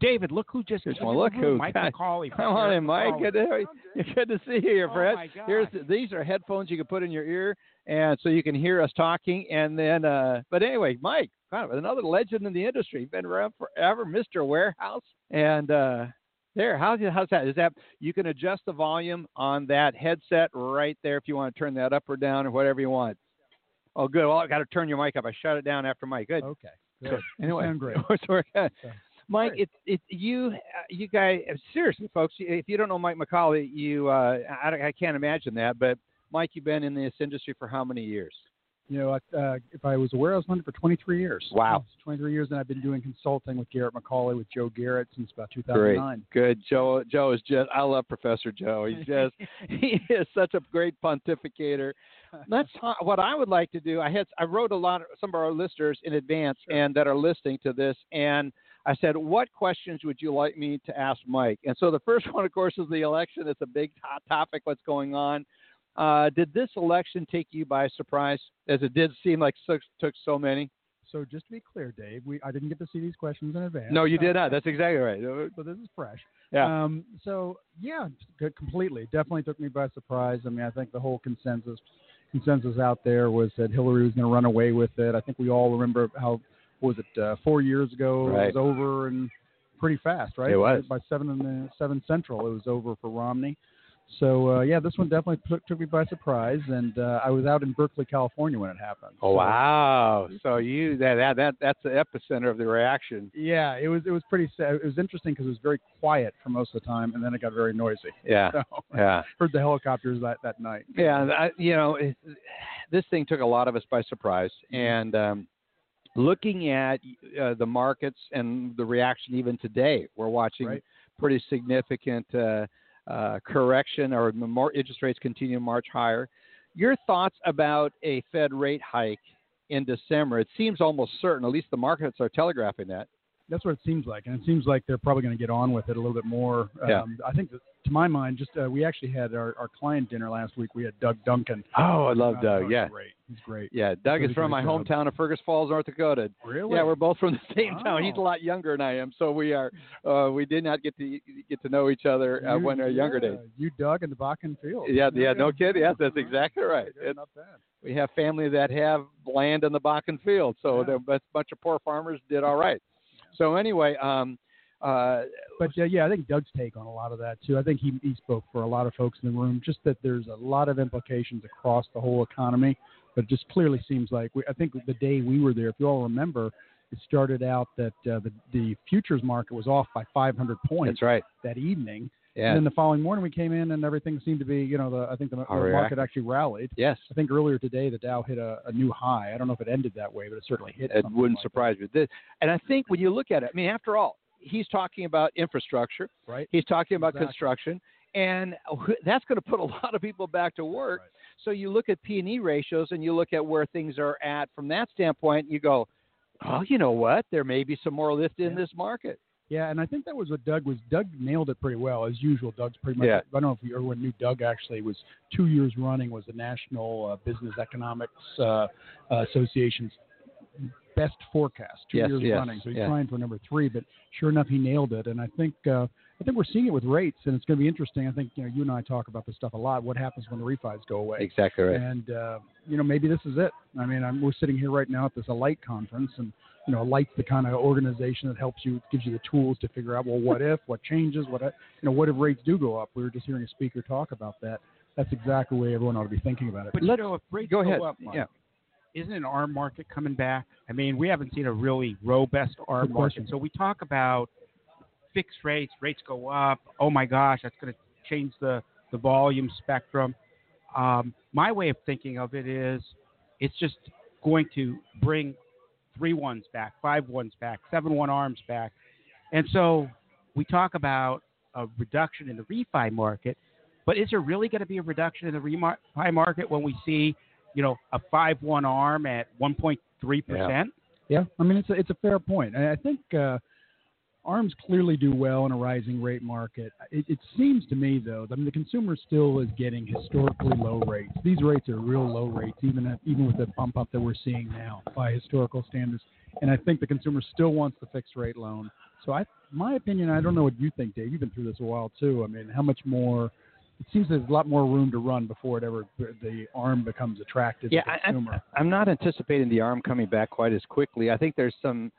David, look who just Here's came one. in Look who- Mike God, McAuley. from Come on in, Mike. McAuley. Good to, good to see you here, Oh, Fred. my Here's gosh. these are headphones you can put in your ear, and so you can hear us talking. And then, uh, but anyway, Mike, kind of another legend in the industry, been around forever, Mister Warehouse. And uh, there, how's how's that? Is that you can adjust the volume on that headset right there if you want to turn that up or down or whatever you want. Oh, good. Well, I got to turn your mic up. I shut it down after Mike. Good. Okay. Good. Good. Anyway, sound great. it's working. Okay. Mike, Great. it, it, you, uh, you guys, seriously, folks, if you don't know Mike McAuley, you, uh, I, I can't imagine that. But Mike, you've been in this industry for how many years? You know, uh, if I was aware, I was hunting for 23 years. Wow. 23 years, and I've been doing consulting with Garrett McAuley, with Joe Garrett since about 2009. Great. Good. Joe, Joe is just, I love Professor Joe. He's just, he is such a great pontificator. Let's talk, what I would like to do. I had, I wrote a lot of some of our listeners in advance and that are listening to this, and I said, what questions would you like me to ask Mike? And so the first one, of course, is the election. It's a big hot topic. What's going on? Uh, did this election take you by surprise, as it did seem like so, took so many? So just to be clear, Dave, we I didn't get to see these questions in advance. No, you did not. That's exactly right. So this is fresh. Yeah. Um, so yeah, completely. Definitely took me by surprise. I mean, I think the whole consensus consensus out there was that Hillary was going to run away with it. I think we all remember how was it uh, four years ago Right. it was over and pretty fast, right? It was. by seven in the seven central. It was over for Romney. So uh, yeah, this one definitely took, took me by surprise, and uh, I was out in Berkeley, California when it happened. Oh So- wow! So you that that, that that's the epicenter of the reaction. Yeah, it was it was pretty. sa- It was interesting because it was very quiet for most of the time, and then it got very noisy. Yeah, So, yeah, heard the helicopters that that night. yeah. I, you know, it, this thing took a lot of us by surprise, and um, looking at uh, the markets and the reaction even today, we're watching Right. pretty significant uh, uh, correction, or more interest rates continue to march higher. Your thoughts about a Fed rate hike in December? It seems almost certain. At least the markets are telegraphing that. That's what it seems like, and it seems like they're probably going to get on with it a little bit more. Yeah. Um, I think, that, to my mind, just uh, we actually had our, our client dinner last week. We had Doug Duncan. Oh, I love Uh, Doug. Doug's Yeah, great. He's great. Yeah, Doug Really is from my job. hometown of Fergus Falls, North Dakota. Really? Yeah, we're both from the same town. He's a lot younger than I am, so we are. Uh, we did not get to get to know each other uh, You- when our younger days. You, Doug, and the Bakken Field. Yeah, yeah, no kidding. Yes, that's exactly right. Good, It- not bad. we have family that have land in the Bakken field, so Yeah. a bunch of poor farmers did all right. So anyway, um, uh, But uh, yeah, I think Doug's take on a lot of that too. I think he, he spoke for a lot of folks in the room. Just that there's a lot of implications across the whole economy, but it just clearly seems like we, I think the day we were there, if you all remember, it started out that uh, the the futures market was off by 500 points that's right. that evening, Yeah. and then the following morning we came in and everything seemed to be, you know, the I think the, the market actually rallied. yes. I think earlier today the Dow hit a, a new high. I don't know if it ended that way, but it certainly hit. It wouldn't like surprise me. And I think when you look at it, I mean, after all, he's talking about infrastructure. right? He's talking about Exactly. construction, and that's going to put a lot of people back to work. Right. So you look at P and E ratios, and you look at where things are at from that standpoint. You go, oh, you know what? There may be some more lift in Yeah. this market. Yeah, and I think that was what Doug was. Doug nailed it pretty well as usual. Doug's pretty much. Yeah. I don't know if you, everyone knew Doug actually was two years running was the National uh, Business Economics uh, Association's best forecast. Two Yes, years yes, running, so he's yeah. trying for number three. But sure enough, he nailed it. And I think uh, I think we're seeing it with rates, and it's going to be interesting. I think you know you and I talk about this stuff a lot. What happens when the refis go away? Exactly right. And uh, you know, maybe this is it. I mean, I'm, we're sitting here right now at this Alight conference, and you know, Alight's the kind of organization that helps you, gives you the tools to figure out, well, what if, what changes, what, you know, what if rates do go up? We were just hearing a speaker talk about that. That's exactly the way everyone ought to be thinking about it. But Let's- you know, if rates go ahead. up, Mike, Yeah. Isn't an arm market coming back? I mean, we haven't seen a really robust arm market. So we talk about fixed rates, rates go up. Oh my gosh, that's going to change the, the volume spectrum. Um, my way of thinking of it is it's just going to bring three ones back, five ones back, seven one arms back. And so we talk about a reduction in the refi market, but is there really going to be a reduction in the refi market when we see, you know, a five one arm at 1.3 percent? Yeah, I mean it's a, it's a fair point. And I think uh, arms clearly do well in a rising rate market. It, it seems to me though, I mean the consumer still is getting historically low rates. These rates are real low rates, even at, even with the bump up that we're seeing now by historical standards. And I think the consumer still wants the fixed rate loan. So I my opinion, I don't know what you think, Dave. You've been through this a while too. I mean, how much more? It seems there's a lot more room to run before it ever the arm becomes attractive Yeah, to the I, I'm. I'm not anticipating the arm coming back quite as quickly. I think there's some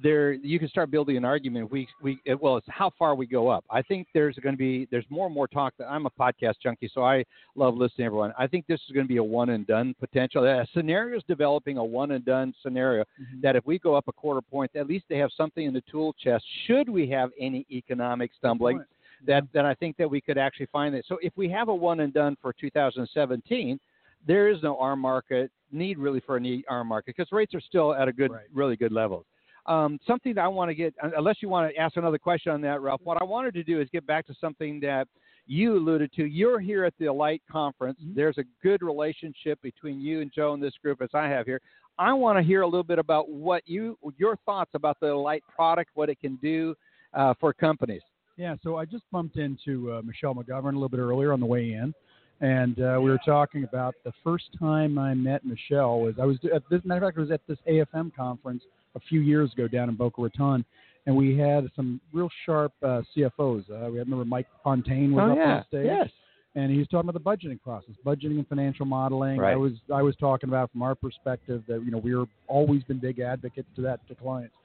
there you can start building an argument. We we well, it's how far we go up. I think there's going to be there's more and more talk. That I'm a podcast junkie, so I love listening to everyone. I think this is going to be a one and done potential. A scenario is developing a one and done scenario Mhm. that if we go up a quarter point, at least they have something in the tool chest. Should we have any economic stumbling? Point. That that I think that we could actually find it. So if we have a one and done for 2017, there is no arm market need really for an arm market because rates are still at a good, Right. really good level. Um, something that I want to get, unless you want to ask another question on that, Ralph. What I wanted to do is get back to something that you alluded to. You're here at the Alight conference. Mhm. There's a good relationship between you and Joe and this group, as I have here. I want to hear a little bit about what you, your thoughts about the Alight product, what it can do uh, for companies. Yeah, so I just bumped into uh, Michelle McGovern a little bit earlier on the way in, and uh, we were talking about the first time I met Michelle was I was at this matter of fact it was at this AFM conference a few years ago down in Boca Raton, and we had some real sharp uh, CFOs. Uh, we had remember Mike Fontaine was oh up yeah, on stage, yes. and he was talking about the budgeting process, budgeting and financial modeling. I was I was talking about from our perspective that you know we're always been big advocates to that to clients.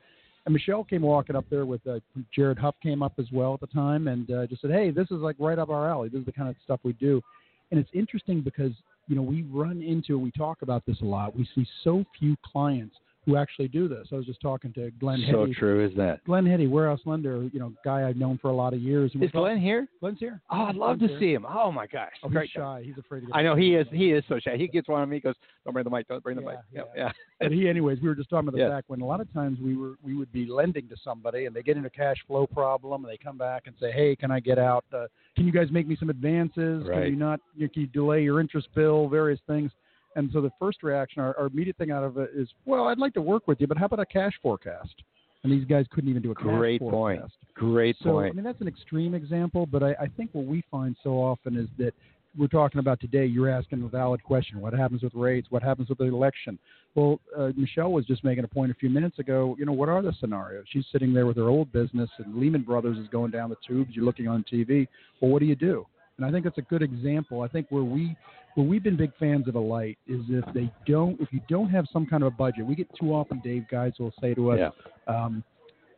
And Michelle came walking up there with uh, Jared Huff came up as well at the time and uh, just said, "Hey, this is like right up our alley. This is the kind of stuff we do." And it's interesting because you know we run into we talk about this a lot. We see so few clients who actually do this. I was just talking to Glenn So Hetty. true is that. Glenn Hetty, warehouse lender, you know, guy I've known for a lot of years. Is we're Glenn here? Glenn's here. Oh, I'd love to here. see him. Oh my gosh, Oh, he's shy. He's afraid to get I know he is. He is so shy. He gets one on me. He goes, "Don't bring the mic. Don't bring the Yeah, mic." Yeah. yeah. But he, anyways, we were just talking about the Yes. fact when a lot of times we were we would be lending to somebody and they get in a cash flow problem and they come back and say, hey, can I get out? Uh, can you guys make me some advances? Can you not? You, can you delay your interest bill? Various things. And so the first reaction, our, our immediate thing out of it is, well, I'd like to work with you, but how about a cash forecast? And these guys couldn't even do a cash Great point. forecast. Great So point. I mean that's an extreme example, but I, I think what we find so often is that we're talking about today. You're asking a valid question: What happens with rates? What happens with the election? Well, uh, Michelle was just making a point a few minutes ago. You know, what are the scenarios? She's sitting there with her old business, and Lehman Brothers is going down the tubes. You're looking on TV. Well, what do you do? And I think that's a good example. I think where we where we've been big fans of Alight is if they don't if you don't have some kind of a budget. We get too often, Dave, guys will say to us, yeah. um,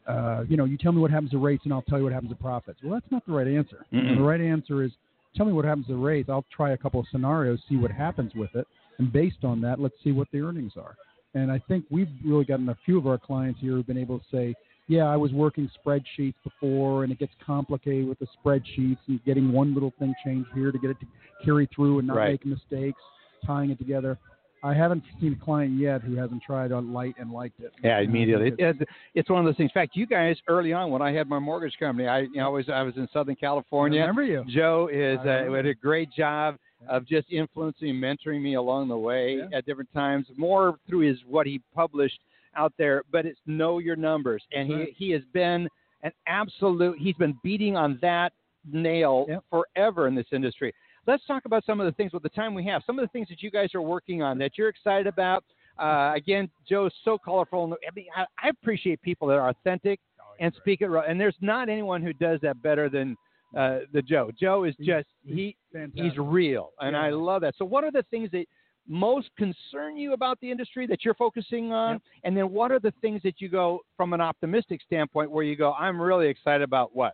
uh, you know, you tell me what happens to rates and I'll tell you what happens to profits. Well, that's not the right answer. Mm-mm. The right answer is tell me what happens to rates. I'll try a couple of scenarios, see what happens with it, and based on that, let's see what the earnings are. And I think we've really gotten a few of our clients here who've been able to say, yeah, I was working spreadsheets before, and it gets complicated with the spreadsheets and getting one little thing changed here to get it to carry through and not Right. make mistakes, tying it together. I haven't seen a client yet who hasn't tried on light and liked it. Yeah, And I think immediately. it's- It, it, it's one of those things. In fact, you guys early on when I had my mortgage company, I you know I was I was in Southern California. I remember you. Joe is uh, did a great job of just influencing, and mentoring me along the way Yeah. at different times. More through his what he published out there, but it's know your numbers, and he he has been an absolute. He's been beating on that nail Yep. forever in this industry. Let's talk about some of the things with the time we have. Some of the things that you guys are working on that you're excited about. Uh, again, Joe's so colorful. and I mean, I, I appreciate people that are authentic and speak it right. And there's not anyone who does that better than uh, the Joe. Joe is just he's he Fantastic. he's real, and I love that. So, what are the things that most concern you about the industry that you're focusing on? Yep. And then, what are the things that you go from an optimistic standpoint where you go, I'm really excited about what?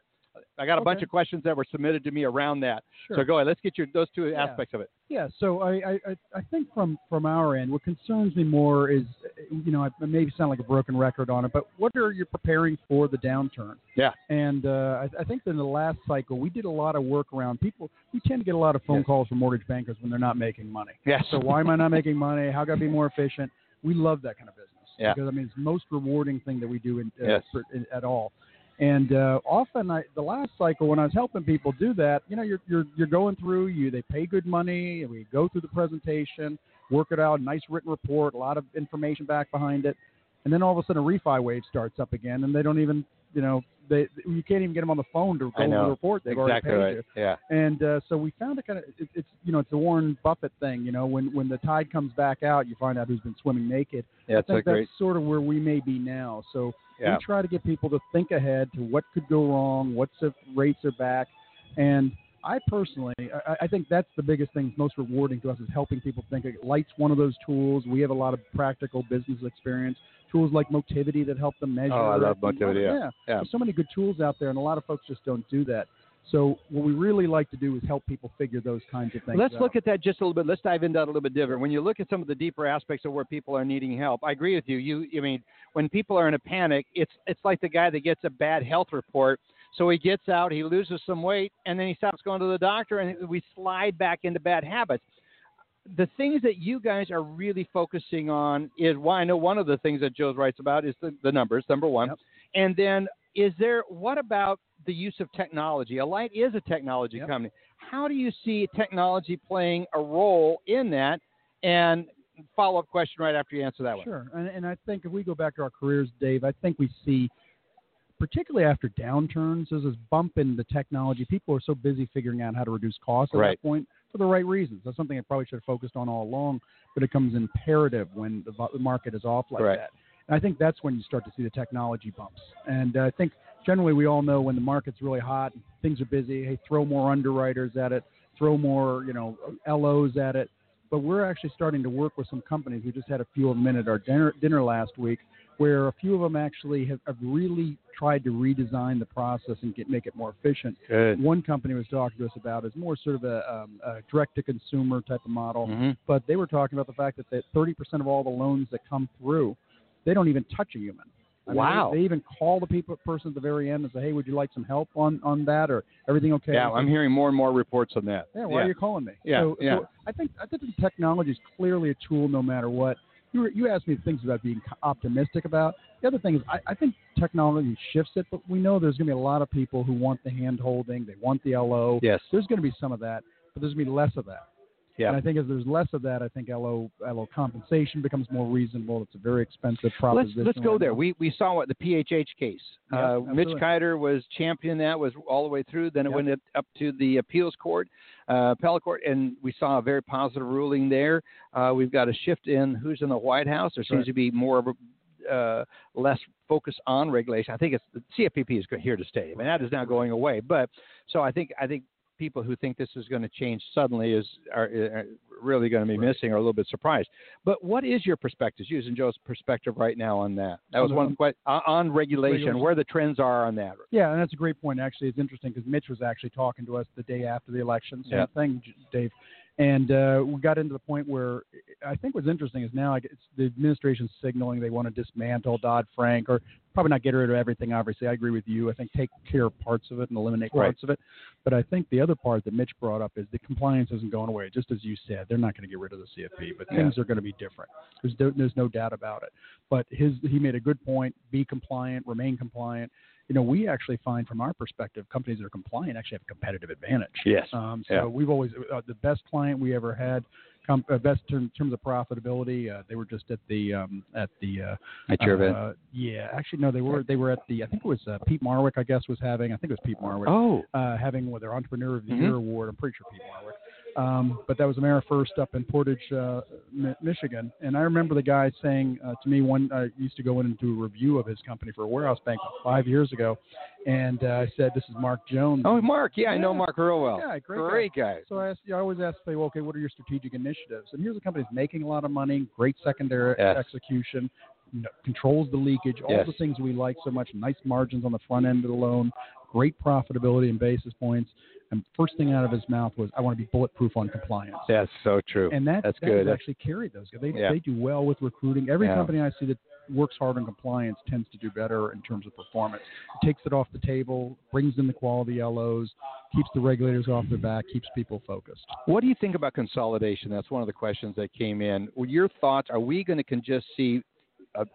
I got a bunch of questions that were submitted to me around that. Sure. So go ahead. Let's get your those two Yeah. aspects of it. Yeah, so I, I, I- I think from, from our end, what concerns me more is, you know, I I maybe sound like a broken record on it, but what are you preparing for the downturn? Yeah. And uh, I, I think in the last cycle, we did a lot of work around people. We tend to get a lot of phone Yes. calls from mortgage bankers when they're not making money. Yes. So why am I not making money? How can I be more efficient? We love that kind of business Yeah. because I mean it's the most rewarding thing that we do in, uh, Yes. for, in, at all. And uh, often, I, the last cycle when I was helping people do that, you know, you're you're you're going through. You they pay good money, and we go through the presentation, work it out, nice written report, a lot of information back behind it, and then all of a sudden a refi wave starts up again, and they don't even, you know, they you can't even get them on the phone to go over the report. They've exactly already right. paid you. Yeah. And uh, so we found it kind of it, it's you know it's the Warren Buffett thing. You know when when the tide comes back out, you find out who's been swimming naked. Yeah, I think great. that's sort of where we may be now. So Yeah. We try to get people to think ahead to what could go wrong, what's if rates are back, and I personally, I, I think that's the biggest thing, most rewarding to us is helping people think. Light's one of those tools. We have a lot of practical business experience. Tools like Motivity that help them measure. Oh, I love Motivity, yeah. yeah. Yeah. There's so many good tools out there, and a lot of folks just don't do that. So what we really like to do is help people figure those kinds of things. Let's out. look at that just a little bit. Let's dive into that a little bit different. When you look at some of the deeper aspects of where people are needing help, I agree with you. You, I mean, when people are in a panic, it's it's like the guy that gets a bad health report. So he gets out, he loses some weight, and then he stops going to the doctor, and we slide back into bad habits. The things that you guys are really focusing on is why I know one of the things that Joe writes about is the, the numbers, number one. Yep. And then is there what about the use of technology? Alight is a technology Yep. company. How do you see technology playing a role in that? And follow up question right after you answer that one. Sure, and, and I think if we go back to our careers, Dave, I think we see, particularly after downturns, there's this bump in the technology. People are so busy figuring out how to reduce costs at Right. that point for the right reasons. That's something I probably should have focused on all along, but it becomes imperative when the, the market is off like Right. that. And I think that's when you start to see the technology bumps. And uh, I think generally we all know when the market's really hot, and things are busy. Hey, throw more underwriters at it, throw more, you know, LOs at it. But we're actually starting to work with some companies. We just had a few of them in at our dinner, dinner last week, where a few of them actually have, have really tried to redesign the process and get make it more efficient. Good. One company was talking to us about is more sort of a, um, a direct-to-consumer type of model, hmm but they were talking about the fact that, that 30% of all the loans that come through, they don't even touch a human. I mean, Wow. they, they even call the people person at the very end and say, "Hey, would you like some help on on that or everything okay?" Yeah, I'm hearing more and more reports on that. Yeah, why are you calling me? Yeah, so, yeah. so I think I think the technology is clearly a tool, no matter what. You were, you asked me things about being optimistic about. The other thing is, I, I think technology shifts it, but we know there's going to be a lot of people who want the hand holding, they want the LO. Yes. There's going to be some of that, but there's going to be less of that. Yeah. And I think as there's less of that, I think LO LO compensation becomes more reasonable. It's a very expensive Let's proposition. let's go right there. We we saw what the PHH case. Uh, Mitch. Kider was champion. That was all the way through. Then it Yep. went up- to the appeals court, uh, appellate court, and we saw a very positive ruling there. Uh, we've got a shift in who's in the White House. There seems Right. to be more of a uh, less focus on regulation. I think it's the CFPB is here to stay. I mean that is now going away. But so I think I think people who think this is going to change suddenly is are, are really going to be Right. missing or a little bit surprised. But what is your perspective, using Joe's perspective right now on that? That was On one the- of the que- on- on regulation, Regulation. where the trends are on that. Yeah, and that's a great point. Actually, it's interesting because Mitch was actually talking to us the day after the election. Same Yeah. thing, Dave. And uh, we got into the point where I think what's interesting is now like, it's the administration's signaling they want to dismantle Dodd Frank, or probably not get rid of everything. Obviously, I agree with you. I think take care of parts of it and eliminate Right. parts of it. But I think the other part that Mitch brought up is the compliance isn't going away. Just as you said, they're not going to get rid of the CFP, but Yeah. things are going to be different. There's no, there's no doubt about it. But his he made a good point. Be compliant, remain compliant you know, we actually find from our perspective, companies that are compliant actually have a competitive advantage. Yes. Um, so Yeah. we've always uh, the best client we ever had, com- uh, best in terms of profitability. Uh, they were just at the um, at the uh, At your event. uh, yeah, actually no, they were they were at the I think it was uh, Peat Marwick I guess was having I think it was Peat Marwick Oh, uh, having with their Entrepreneur of the Mhm. Year award. I'm pretty sure Peat Marwick. Um, but that was America First up in Portage, uh, Mi- Michigan. And I remember the guy saying uh, to me one, I used to go in and do a review of his company for a warehouse bank five years ago. And uh, I said, This is Mark Jones. oh, Mark. Yeah, I know Yeah. Mark real well. Yeah, great guy. Great guy. So I, asked, I always ask, say, well, okay, what are your strategic initiatives? And here's a company that's making a lot of money, great secondary Yes. execution, know, controls the leakage, all Yes. the things we like so much, nice margins on the front end of the loan, great profitability and basis points. And first thing out of his mouth was, I want to be bulletproof on compliance. That's so true. And that, That's that good. actually carried those. They, Yeah. they do well with recruiting. Every Yeah. company I see that works hard on compliance tends to do better in terms of performance. It takes it off the table, brings in the quality LOs, keeps the regulators off their back, keeps people focused. What do you think about consolidation? That's one of the questions that came in. Well, Your thoughts? Are we going to can just see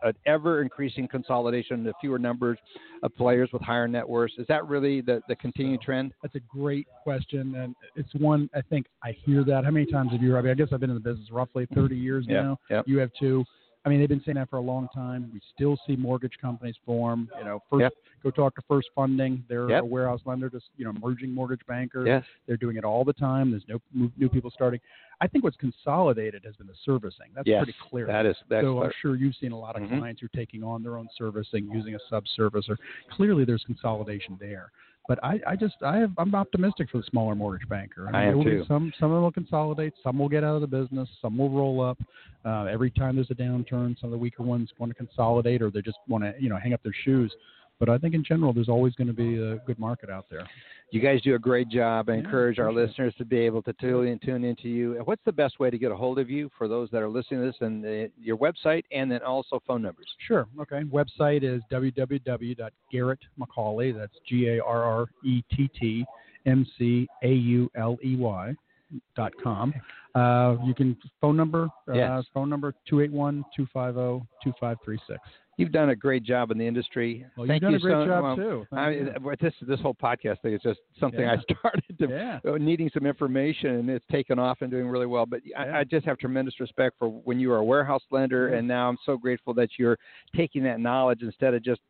an ever increasing consolidation, the fewer numbers of players with higher net worths? Is that really the, the continuing trend? That's a great question, and it's one I think I hear that. How many times have you? I mean, I guess I've been in the business roughly 30 years Yeah, now. yep. You have too. I mean, they've been saying that for a long time. We still see mortgage companies form. You know, first Yep. Go talk to First Funding. They're Yep. a warehouse lender, just you know, merging mortgage bankers. Yes. They're doing it all the time. There's no new- people starting. I think what's consolidated has been the servicing. That's Yes. pretty clear. That is that's so I'm sure you've seen a lot of Mhm. clients who are taking on their own servicing, using a sub-servicer. Clearly, there's consolidation there. But I, I just, I have, I'm optimistic for the smaller mortgage banker. I am there will be too. Some, some of them will consolidate. Some will get out of the business. Some will roll up. Uh, every time there's a downturn, some of the weaker ones want to consolidate, or they just want to, you know, hang up their shoes. But I think in general, there's always going to be a good market out there. You guys do a great job. I encourage our listeners to be able to tune in, tune into you. And What's the best way to get a hold of you for those that are listening to this and uh, your website and then also phone numbers? Sure. Okay. Website is www.garrettmcauley. That's G A R R E T T M C A U L E Y dot com. Uh, you can phone number. Uh, Yes. Phone number 281-250-2536. You've done a great job in the industry. Well, Thank you've done you a great so job well, too. I, this this whole podcast thing is just something I started to yeah. uh, needing some information and it's taken off and doing really well. But Yeah. I, I just have tremendous respect for when you were a warehouse lender, Yeah. and now I'm so grateful that you're taking that knowledge instead of just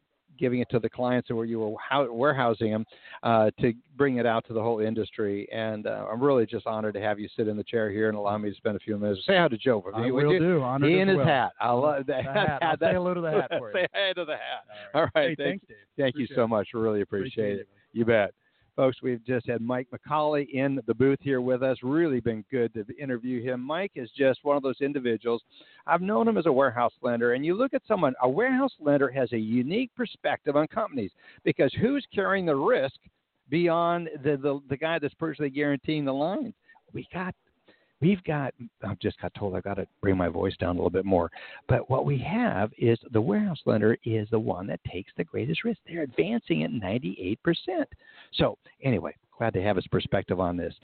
giving it to the clients and where you were hou- warehousing them uh, to bring it out to the whole industry. And uh, I'm really just honored to have you sit in the chair here and allow me to spend a few minutes. Say hi to Joe. for I me, would will you? do. Honored He and his well. hat. I love that. The hat. I'll say hello to the hat for you. Say hi to the hat. All All right. Hey, thank, thanks, Dave. thank you so much. Really appreciate it. it. You bet. Folks, we've just had Mike McAuley in the booth here with us. Really been good to interview him. Mike is just one of those individuals. I've known him as a warehouse lender, and you look at someone, a warehouse lender has a unique perspective on companies because who's carrying the risk beyond the, the, the guy that's personally guaranteeing the lines? We got we've got i've just got told i've got to bring my voice down a little bit more but what we have is the warehouse lender is the one that takes the greatest risk. They're advancing at 98% so anyway glad to have his perspective on this